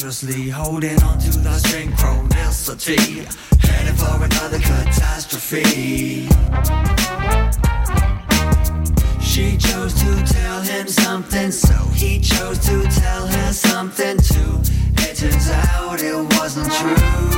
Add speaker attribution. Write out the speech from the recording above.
Speaker 1: dangerously, holding on to the synchronicity, headed for another catastrophe. She chose to tell him something, so he chose to tell her something too. It turns out it wasn't true.